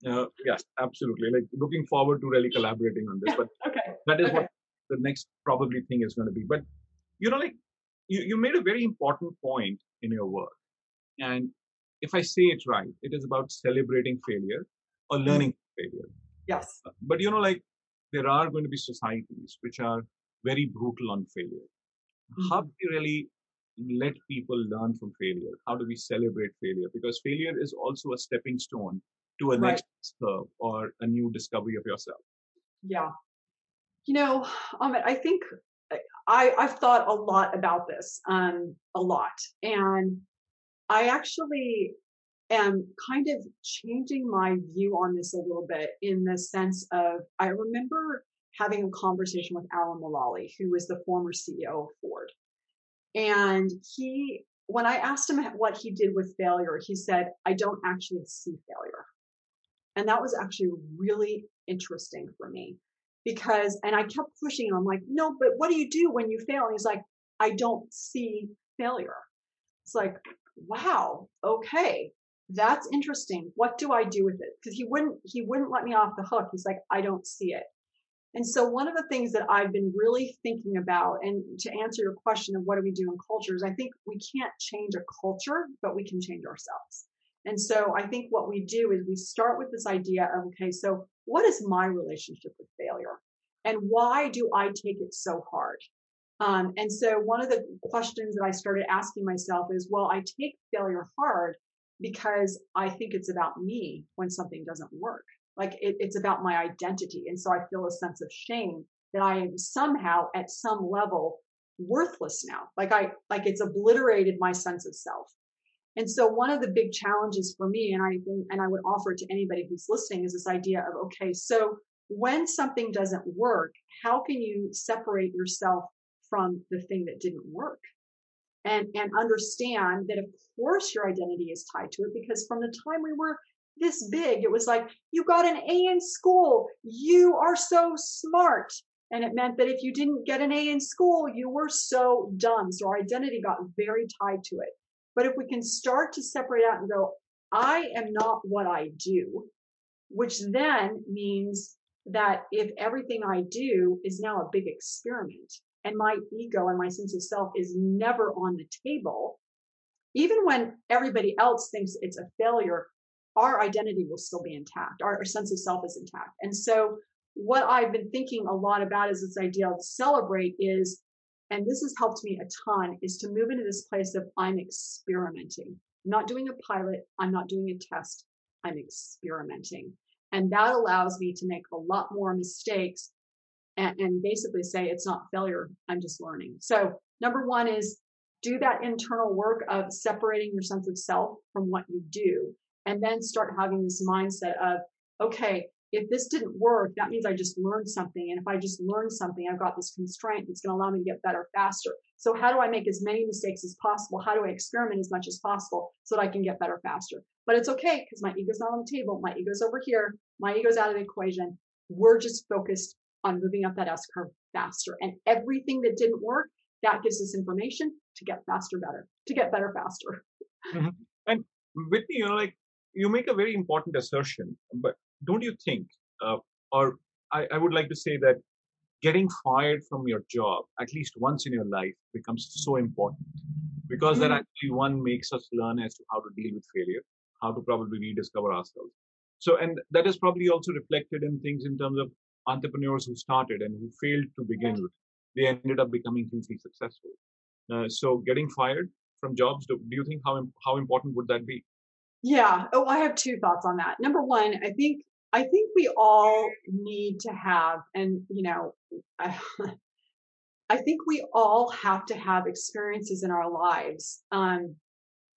[SPEAKER 1] Uh, yes, absolutely. Like looking forward to really collaborating on this. But
[SPEAKER 2] Okay.
[SPEAKER 1] that is
[SPEAKER 2] Okay.
[SPEAKER 1] what the next probably thing is going to be. But you know, like you, you made a very important point in your work. And if I say it right, it is about celebrating failure or learning from failure.
[SPEAKER 2] Yes.
[SPEAKER 1] But you know, like there are going to be societies which are very brutal on failure. How do we really let people learn from failure? How do we celebrate failure? Because failure is also a stepping stone to a
[SPEAKER 2] Right.
[SPEAKER 1] next curve or a new discovery of yourself.
[SPEAKER 2] Yeah. You know, Amit, I think I, I've thought a lot about this, um, a lot. And I actually am kind of changing my view on this a little bit in the sense of I remember having a conversation with Alan Mulally, who was the former CEO of Ford. And he, when I asked him what he did with failure, he said, I don't actually see failure. And that was actually really interesting for me because, and I kept pushing him. I'm like, no, but what do you do when you fail? And he's like, I don't see failure. It's like, wow, okay, that's interesting. What do I do with it? Because he wouldn't, he wouldn't let me off the hook. He's like, I don't see it. And so one of the things that I've been really thinking about, and to answer your question of what do we do in cultures, I think we can't change a culture, but we can change ourselves. And so I think what we do is we start with this idea of, okay, so what is my relationship with failure? And why do I take it so hard? Um, and so one of the questions that I started asking myself is, well, I take failure hard because I think it's about me when something doesn't work. Like it, it's about my identity. And so I feel a sense of shame that I am somehow at some level worthless now. Like I, like it's obliterated my sense of self. And so one of the big challenges for me, and I think, and I would offer to anybody who's listening is this idea of, okay, so when something doesn't work, how can you separate yourself from the thing that didn't work? And, and understand that of course your identity is tied to it because from the time we were this big, it was like, you got an A in school. You are so smart. And it meant that if you didn't get an A in school, you were so dumb. So our identity got very tied to it. But if we can start to separate out and go, I am not what I do, which then means that if everything I do is now a big experiment and my ego and my sense of self is never on the table, even when everybody else thinks it's a failure, our identity will still be intact. Our, our, sense of self is intact. And so what I've been thinking a lot about is this idea of celebrate is, and this has helped me a ton, is to move into this place of I'm experimenting. I'm not doing a pilot. I'm not doing a test. I'm experimenting. And that allows me to make a lot more mistakes and, and basically say it's not failure. I'm just learning. So number one is do that internal work of separating your sense of self from what you do and then start having this mindset of, okay, if this didn't work, that means I just learned something. And if I just learned something, I've got this constraint that's going to allow me to get better faster. So how do I make as many mistakes as possible? How do I experiment as much as possible so that I can get better faster? But it's okay because my ego's not on the table. My ego's over here. My ego's out of the equation. We're just focused on moving up that S curve faster. And everything that didn't work, that gives us information to get faster, better, to get better faster.
[SPEAKER 1] Mm-hmm. And Whitney, you know, like you make a very important assertion, but don't you think, uh, or I, I, would like to say that getting fired from your job at least once in your life becomes so important because mm-hmm. that actually one makes us learn as to how to deal with failure, how to probably rediscover ourselves. So, and that is probably also reflected in things in terms of entrepreneurs who started and who failed to begin with. They ended up becoming hugely successful. Uh, so, getting fired from jobs, do, do you think how how important would that be?
[SPEAKER 2] Yeah. Oh, I have two thoughts on that. Number one, I think I think we all need to have, and you know, I, I think we all have to have experiences in our lives. Um,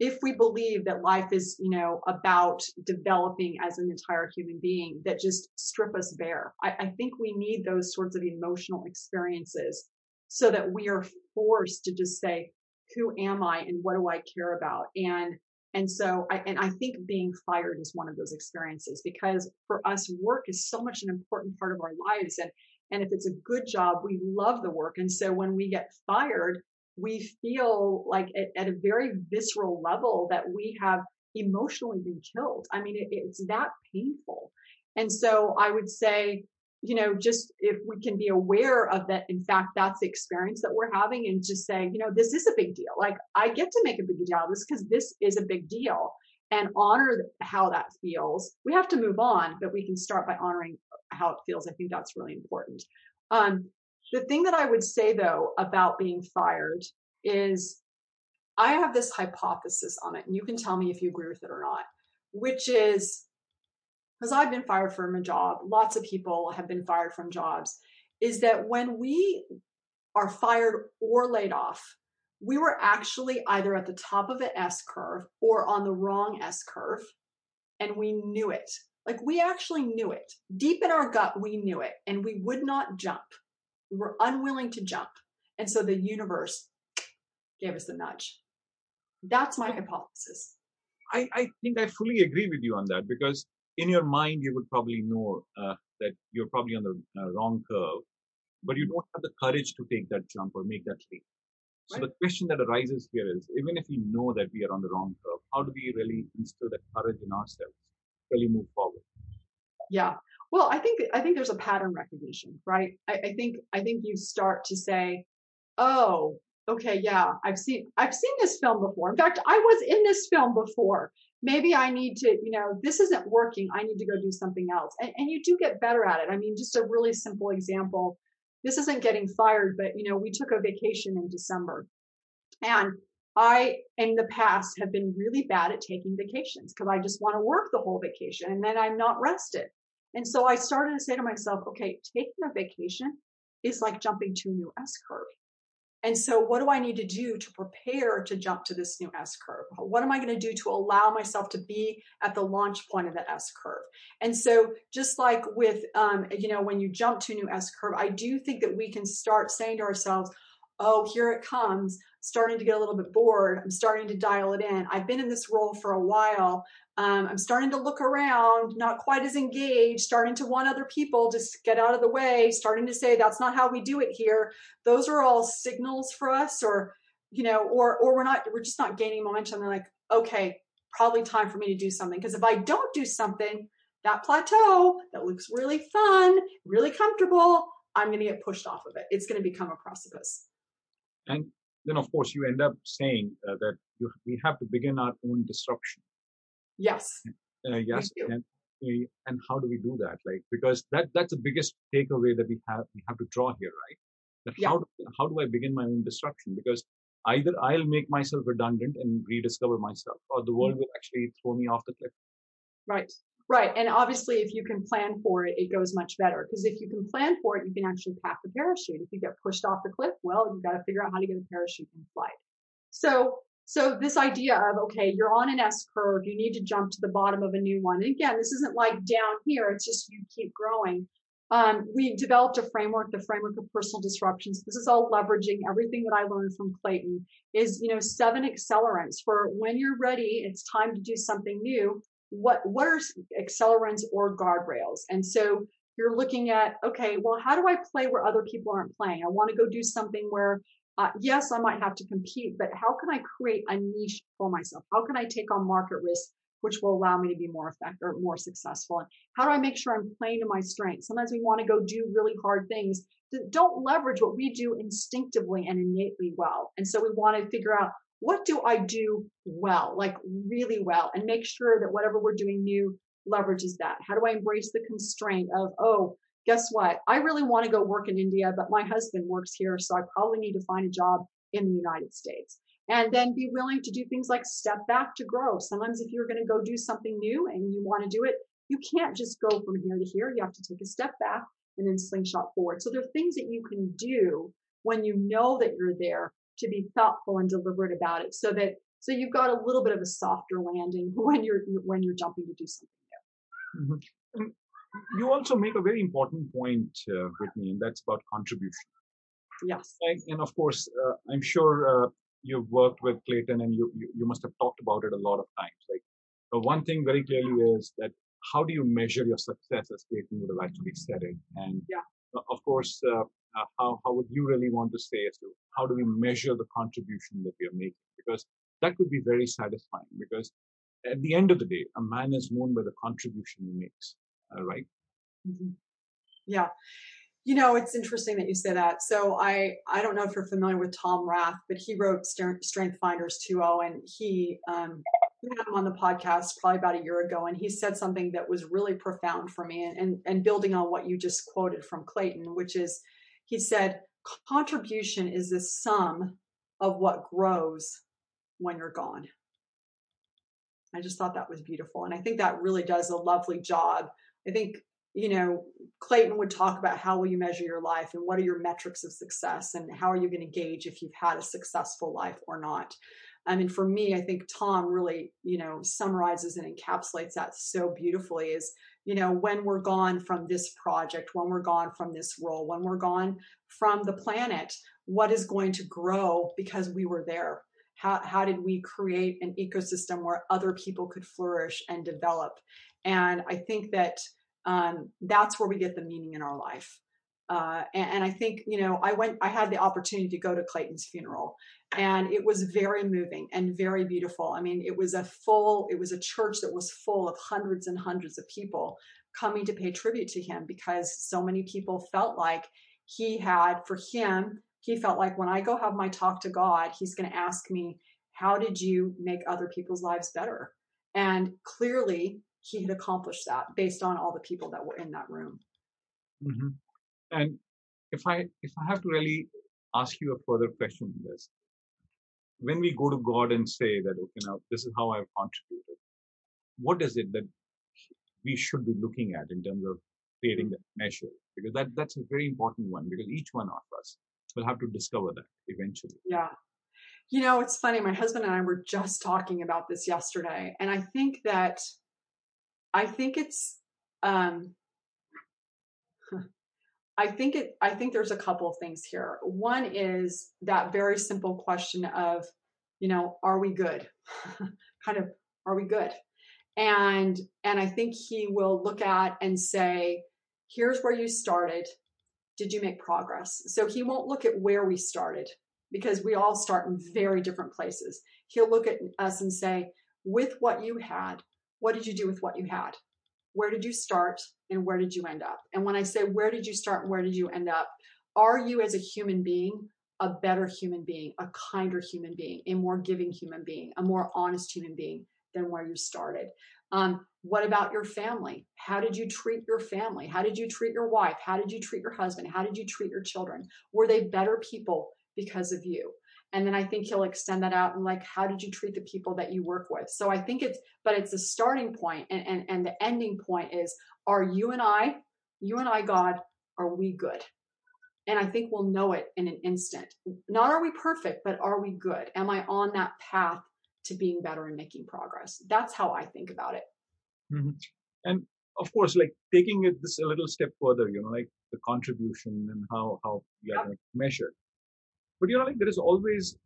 [SPEAKER 2] if we believe that life is, you know, about developing as an entire human being that just strip us bare, I, I think we need those sorts of emotional experiences so that we are forced to just say, who am I and what do I care about? And and so I and I think being fired is one of those experiences because for us work is so much an important part of our lives. And and if it's a good job we love the work. And so when we get fired we feel like at, at a very visceral level that we have emotionally been killed. I mean, it, it's that painful. And so I would say, you know, just if we can be aware of that, in fact, that's the experience that we're having and just say, you know, this is a big deal. Like I get to make a big deal of this because this is a big deal and honor how that feels. We have to move on, but we can start by honoring how it feels. I think that's really important. Um, the thing that I would say though about being fired is I have this hypothesis on it, and you can tell me if you agree with it or not, which is because I've been fired from a job, lots of people have been fired from jobs, is that when we are fired or laid off, we were actually either at the top of an S curve or on the wrong S curve, and we knew it. Like we actually knew it. Deep in our gut, we knew it, and we would not jump. We were unwilling to jump. And so the universe gave us the nudge. That's my hypothesis.
[SPEAKER 1] I, I think I fully agree with you on that because in your mind, you would probably know uh, that you're probably on the uh, wrong curve, but you don't have the courage to take that jump or make that leap. So right. the question that arises here is, even if we know that we are on the wrong curve, how do we really instill that courage in ourselves, to really move forward?
[SPEAKER 2] Yeah, well, I think I think there's a pattern recognition, right? I, I think I think you start to say, "Oh, okay, yeah, I've seen I've seen this film before. In fact, I was in this film before. Maybe I need to, you know, this isn't working. I need to go do something else." And, and you do get better at it. I mean, just a really simple example. This isn't getting fired, but you know, we took a vacation in December, and I, in the past, have been really bad at taking vacations because I just want to work the whole vacation and then I'm not rested. And so I started to say to myself, okay, taking a vacation is like jumping to a new S curve. And so, what do I need to do to prepare to jump to this new S curve? What am I going to do to allow myself to be at the launch point of that S curve? And so, just like with, um, you know, when you jump to a new S curve, I do think that we can start saying to ourselves, oh, here it comes, starting to get a little bit bored. I'm starting to dial it in. I've been in this role for a while. Um, I'm starting to look around, not quite as engaged, starting to want other people to get out of the way, starting to say that's not how we do it here. Those are all signals for us, or you know, or or we're not, we're just not gaining momentum. They're like, okay, probably time for me to do something. Because if I don't do something, that plateau that looks really fun, really comfortable, I'm going to get pushed off of it. It's going to become a precipice.
[SPEAKER 1] And then, of course, you end up saying uh, that you, we have to begin our own disruption
[SPEAKER 2] Yes.
[SPEAKER 1] Uh, yes. And, and how do we do that? Like, because that, that's the biggest takeaway that we have, we have to draw here, right? That yeah. how, do, how do I begin my own disruption? Because either I'll make myself redundant and rediscover myself, or the world mm-hmm. will actually throw me off the cliff.
[SPEAKER 2] Right. Right. And obviously, if you can plan for it, it goes much better. Because if you can plan for it, you can actually pack the parachute. If you get pushed off the cliff, well, you've got to figure out how to get a parachute in flight. So so this idea of, okay, you're on an S curve, you need to jump to the bottom of a new one. And again, this isn't like down here, it's just you keep growing. Um, we developed a framework, the framework of personal disruptions. This is all leveraging everything that I learned from Clayton is, you know, seven accelerants for when you're ready, it's time to do something new. What, what are accelerants or guardrails? And so you're looking at, okay, well, how do I play where other people aren't playing? I want to go do something where uh, yes, I might have to compete, but how can I create a niche for myself? How can I take on market risk which will allow me to be more effective or more successful? And how do I make sure I'm playing to my strengths? Sometimes we want to go do really hard things that don't leverage what we do instinctively and innately well. And so we want to figure out what do I do well, like really well, and make sure that whatever we're doing new leverages that. How do I embrace the constraint of, oh, guess what? I really want to go work in India, but my husband works here, so I probably need to find a job in the United States. And then be willing to do things like step back to grow. Sometimes, if you're going to go do something new and you want to do it, you can't just go from here to here. You have to take a step back and then slingshot forward. So, there are things that you can do when you know that you're there to be thoughtful and deliberate about it so that so you've got a little bit of a softer landing when you're when you're jumping to do something new.
[SPEAKER 1] Mm-hmm. You also make a very important point, uh, Whitney, and that's about contribution.
[SPEAKER 2] Yes.
[SPEAKER 1] And of course, uh, I'm sure uh, you've worked with Clayton and you, you, you, must have talked about it a lot of times. Like one thing very clearly is that how do you measure your success as Clayton would have actually said it? And
[SPEAKER 2] yeah.
[SPEAKER 1] Of course, uh, uh, how, how would you really want to say as to how do we measure the contribution that we are making? Because that could be very satisfying because at the end of the day, a man is known by the contribution he makes, right?
[SPEAKER 2] Mm-hmm. Yeah. You know, it's interesting that you say that. So I I don't know if you're familiar with Tom Rath, but he wrote Strength Finders 2.0 and he um had him on the podcast probably about a year ago and he said something that was really profound for me and, and, and building on what you just quoted from Clayton, which is he said contribution is the sum of what grows when you're gone. I just thought that was beautiful. And I think that really does a lovely job. I think you know, Clayton would talk about how will you measure your life and what are your metrics of success and how are you going to gauge if you've had a successful life or not. I mean, for me, I think Tom really, you know, summarizes and encapsulates that so beautifully is, you know, when we're gone from this project, when we're gone from this role, when we're gone from the planet, what is going to grow because we were there? How, how did we create an ecosystem where other people could flourish and develop? And I think that um, that's where we get the meaning in our life. Uh, and, and, I think, you know, I went, I had the opportunity to go to Clayton's funeral and it was very moving and very beautiful. I mean, it was a full, it was a church that was full of hundreds and hundreds of people coming to pay tribute to him because so many people felt like he had, for him, he felt like when I go have my talk to God, he's going to ask me, how did you make other people's lives better? And clearly he had accomplished that based on all the people that were in that room.
[SPEAKER 1] Mm-hmm. And if I if I have to really ask you a further question on this, when we go to God and say that okay now this is how I've contributed, what is it that we should be looking at in terms of creating that measure? Because that that's a very important one because each one of us will have to discover that eventually.
[SPEAKER 2] Yeah. You know, it's funny. My husband and I were just talking about this yesterday, and I think that I think it's um, I think it I think there's a couple of things here. One is that very simple question of, you know, are we good? kind of are we good? And and I think he will look at and say, here's where you started. Did you make progress? So he won't look at where we started because we all start in very different places. He'll look at us and say, with what you had, what did you do with what you had? Where did you start and where did you end up? And when I say where did you start and where did you end up, are you as a human being a better human being, a kinder human being, a more giving human being, a more honest human being than where you started? Um, what about your family? How did you treat your family? How did you treat your wife? How did you treat your husband? How did you treat your children? Were they better people because of you? And then i think he'll extend that out and like how did you treat the people that you work with? So i think it's but it's a starting point and and, and the ending point is are you and i you and i god are we good? And i think we'll know it in an instant. Not are we perfect but are we good? Am i on that path to being better and making progress? That's how i think about it.
[SPEAKER 1] Mm-hmm. and of course like taking it this a little step further you know like the contribution and how how you yep. measured but you know, like there is always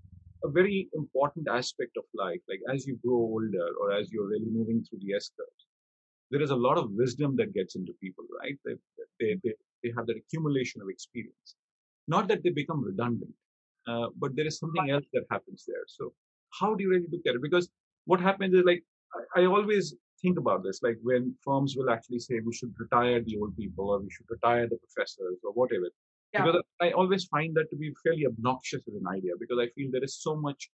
[SPEAKER 1] a very important aspect of life. Like as you grow older or as you're really moving through the S curves, there is a lot of wisdom that gets into people, right? They, they, they, they have that accumulation of experience. Not that they become redundant, uh, but there is something else that happens there. So how do you really look at it? Because what happens is like I, I always think about this, like when firms will actually say we should retire the old people or we should retire the professors or whatever. Yeah. Because I always find that to be fairly obnoxious as an idea because I feel there is so much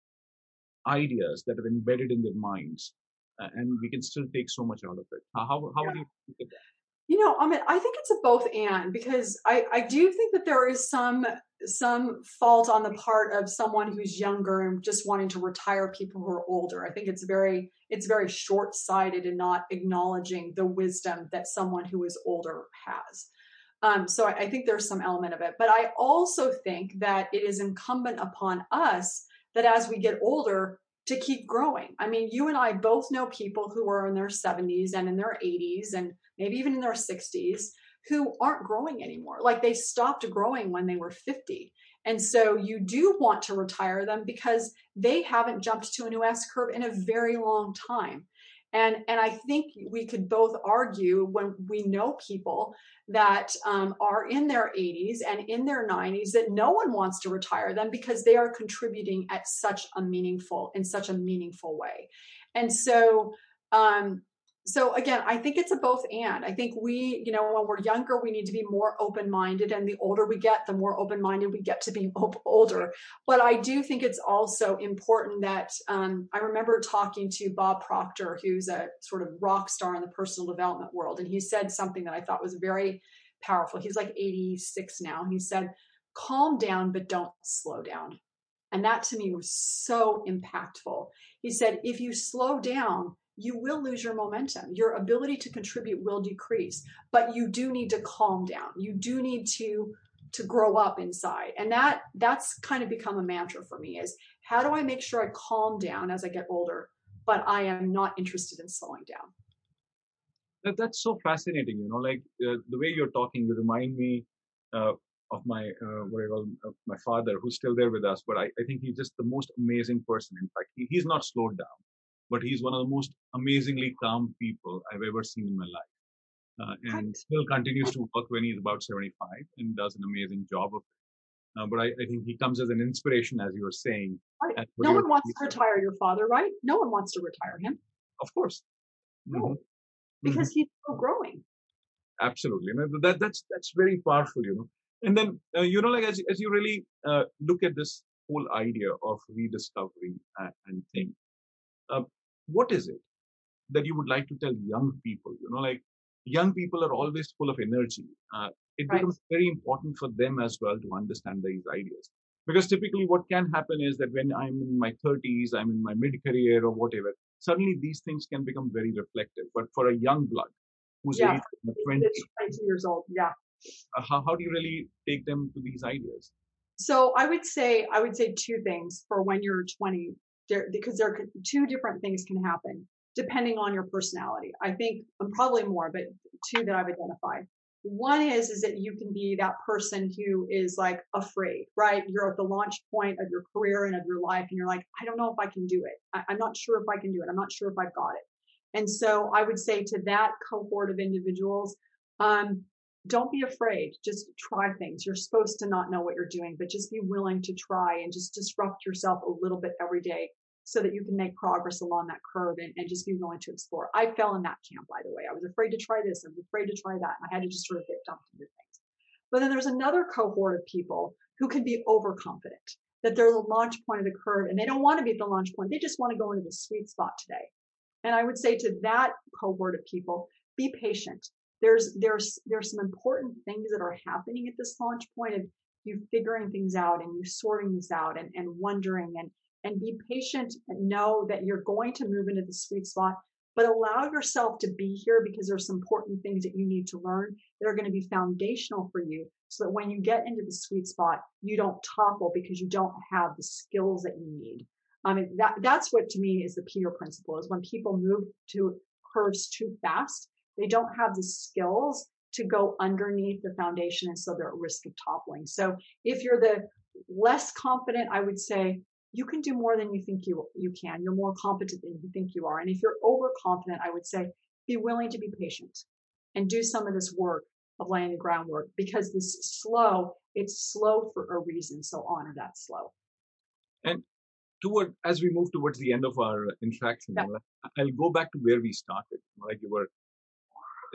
[SPEAKER 1] ideas that are embedded in their minds uh, and we can still take so much out of it. How, how, how yeah. would you look at that?
[SPEAKER 2] You know, I mean, I think it's a both and because I, I do think that there is some some fault on the part of someone who's younger and just wanting to retire people who are older. I think it's very it's very short sighted and not acknowledging the wisdom that someone who is older has. Um, so I, I think there's some element of it, but I also think that it is incumbent upon us that as we get older to keep growing. I mean, you and I both know people who are in their 70s and in their 80s and maybe even in their 60s who aren't growing anymore. Like they stopped growing when they were 50. And so you do want to retire them because they haven't jumped to a new S curve in a very long time. And, and I think we could both argue when we know people that um, are in their 80s and in their 90s that no one wants to retire them because they are contributing at such a meaningful in such a meaningful way. And so um, so again i think it's a both and. I think we you know when we're younger we need to be more open-minded and the older we get the more open-minded we get to be older. But i do think it's also important that um, i remember talking to bob proctor who's a sort of rock star in the personal development world and he said something that i thought was very powerful. He's like 86 now he said calm down but don't slow down. And that to me was so impactful. He said if you slow down you will lose your momentum. Your ability to contribute will decrease, but you do need to calm down. You do need to to grow up inside. And that that's kind of become a mantra for me is how do I make sure I calm down as I get older, but I am not interested in slowing down.
[SPEAKER 1] That, that's so fascinating, you know, like uh, the way you're talking, you remind me uh, of my uh, what I call uh, my father, who's still there with us. But I, I think he's just the most amazing person. In fact, he, he's not slowed down but he's one of the most amazingly calm people I've ever seen in my life. Uh, and still continues to work when he's about 75 and does an amazing job of it. Uh, but I, I, think he comes as an inspiration, as you were saying.
[SPEAKER 2] Right. No one wants to retire your father, right? No one wants to retire him.
[SPEAKER 1] Of course.
[SPEAKER 2] No. Mm-hmm. Because mm-hmm. he's still growing.
[SPEAKER 1] Absolutely. that, that's, that's very powerful, you know. And then, uh, you know, like as, as you really uh, look at this whole idea of rediscovery and, and thing, uh, what is it that you would like to tell young people? You know, like young people are always full of energy. Uh, it right. becomes very important for them as well to understand these ideas. Because typically, what can happen is that when I'm in my 30s, I'm in my mid career or whatever, suddenly these things can become very reflective. But for a young blood who's
[SPEAKER 2] yeah. 20, 20 years old, yeah.
[SPEAKER 1] Uh, how, how do you really take them to these ideas?
[SPEAKER 2] So I would say I would say two things for when you're 20 there, because there are two different things can happen depending on your personality. I think I'm um, probably more, but two that I've identified. One is is that you can be that person who is like afraid, right? You're at the launch point of your career and of your life, and you're like, I don't know if I can do it. I, I'm not sure if I can do it. I'm not sure if I've got it. And so I would say to that cohort of individuals, um, don't be afraid. Just try things. You're supposed to not know what you're doing, but just be willing to try and just disrupt yourself a little bit every day so that you can make progress along that curve and, and just be willing to explore. I fell in that camp, by the way. I was afraid to try this. I was afraid to try that. And I had to just sort of get dumped into things. But then there's another cohort of people who can be overconfident that they're the launch point of the curve and they don't want to be at the launch point. They just want to go into the sweet spot today. And I would say to that cohort of people, be patient there's there's there's some important things that are happening at this launch point of you figuring things out and you sorting this out and, and wondering and and be patient and know that you're going to move into the sweet spot but allow yourself to be here because there's some important things that you need to learn that are going to be foundational for you so that when you get into the sweet spot you don't topple because you don't have the skills that you need. I mean that that's what to me is the peter principle is when people move to curves too fast they don't have the skills to go underneath the foundation. And so they're at risk of toppling. So if you're the less confident, I would say you can do more than you think you, you can. You're more competent than you think you are. And if you're overconfident, I would say be willing to be patient and do some of this work of laying the groundwork because this slow, it's slow for a reason. So honor that slow.
[SPEAKER 1] And toward as we move towards the end of our interaction,
[SPEAKER 2] Yeah.
[SPEAKER 1] I'll go back to where we started. Like you were,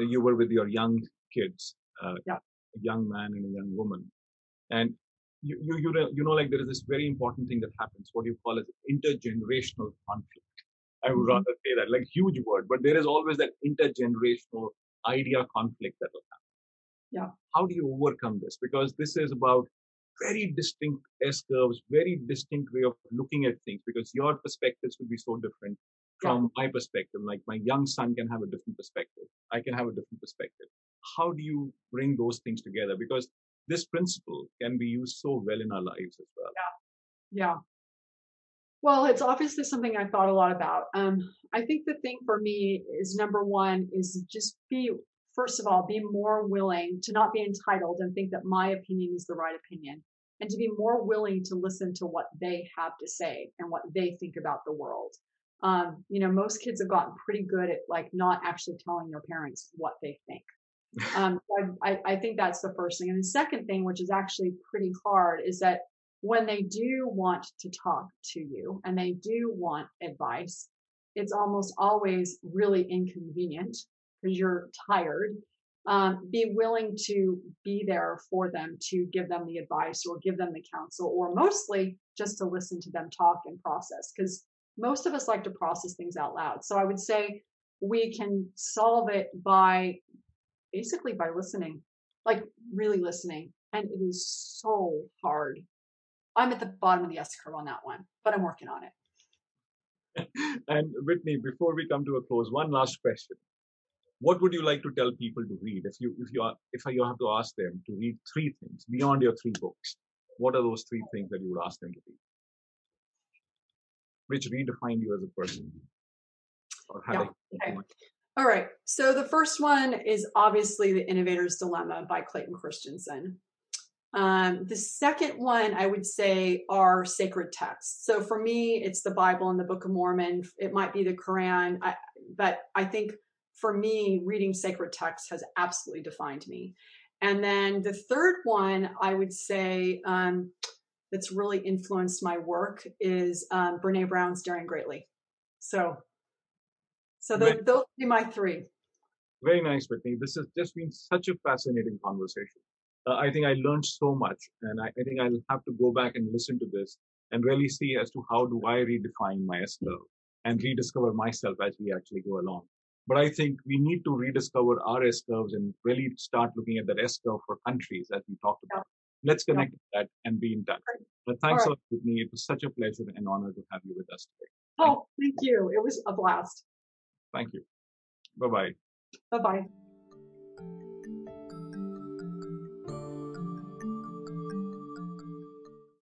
[SPEAKER 1] you were with your young kids, uh,
[SPEAKER 2] Yeah.
[SPEAKER 1] a young man and a young woman, and you, you, you know, you know, like there is this very important thing that happens, what you call as intergenerational conflict. I would
[SPEAKER 2] Mhm.
[SPEAKER 1] rather say that, like huge word, but there is always that intergenerational idea conflict that will happen.
[SPEAKER 2] Yeah.
[SPEAKER 1] How do you overcome this? Because this is about very distinct S curves, very distinct way of looking at things because your perspectives could be so different
[SPEAKER 2] Yeah.
[SPEAKER 1] from my perspective. Like my young son can have a different perspective. I can have a different perspective. How do you bring those things together? Because this principle can be used so well in our lives as well.
[SPEAKER 2] Yeah. Yeah. Well, it's obviously something I thought a lot about. Um, I think the thing for me is number one is just be, first of all, be more willing to not be entitled and think that my opinion is the right opinion and to be more willing to listen to what they have to say and what they think about the world. Um, you know, most kids have gotten pretty good at like not actually telling their parents what they think. Um, so I, I, I think that's the first thing. And the second thing, which is actually pretty hard, is that when they do want to talk to you and they do want advice, it's almost always really inconvenient because you're tired. Um, be willing to be there for them to give them the advice or give them the counsel, or mostly just to listen to them talk and process because most of us like to process things out loud. So I would say we can solve it by basically by listening, like really listening. And it is so hard. I'm at the bottom of the S curve on that one, but I'm working on it.
[SPEAKER 1] And Whitney, before we come to a close, one last question. What would you like to tell people to read if you if you are if you have to ask them to read three things beyond your three books? What are those three things that you would ask them to read? Which redefine you as a person?
[SPEAKER 2] Yeah, okay. All right. So the first one is obviously The Innovator's Dilemma by Clayton Christensen. Um, the second one I would say are sacred texts. So for me, it's the Bible and the Book of Mormon. It might be the Quran, I, but I think for me, reading sacred texts has absolutely defined me. And then the third one I would say um, that's really influenced my work is um, Brene Brown's Daring Greatly. So, so tho-
[SPEAKER 1] Right.
[SPEAKER 2] those be my three.
[SPEAKER 1] Very nice, Whitney. This has just been such a fascinating conversation. Uh, I think I learned so much, and I, I think I'll have to go back and listen to this and really see as to how do I redefine my S curve and rediscover myself as we actually go along. But I think we need to rediscover our S curves and really start looking at that S curve for countries as we talked about. Let's
[SPEAKER 2] Yeah.
[SPEAKER 1] connect with that and be in touch. But thanks
[SPEAKER 2] All
[SPEAKER 1] a lot, Whitney. It was such a pleasure and honor to have you with us today.
[SPEAKER 2] Oh, thank you. It was a blast.
[SPEAKER 1] Thank you. Bye bye.
[SPEAKER 2] Bye bye.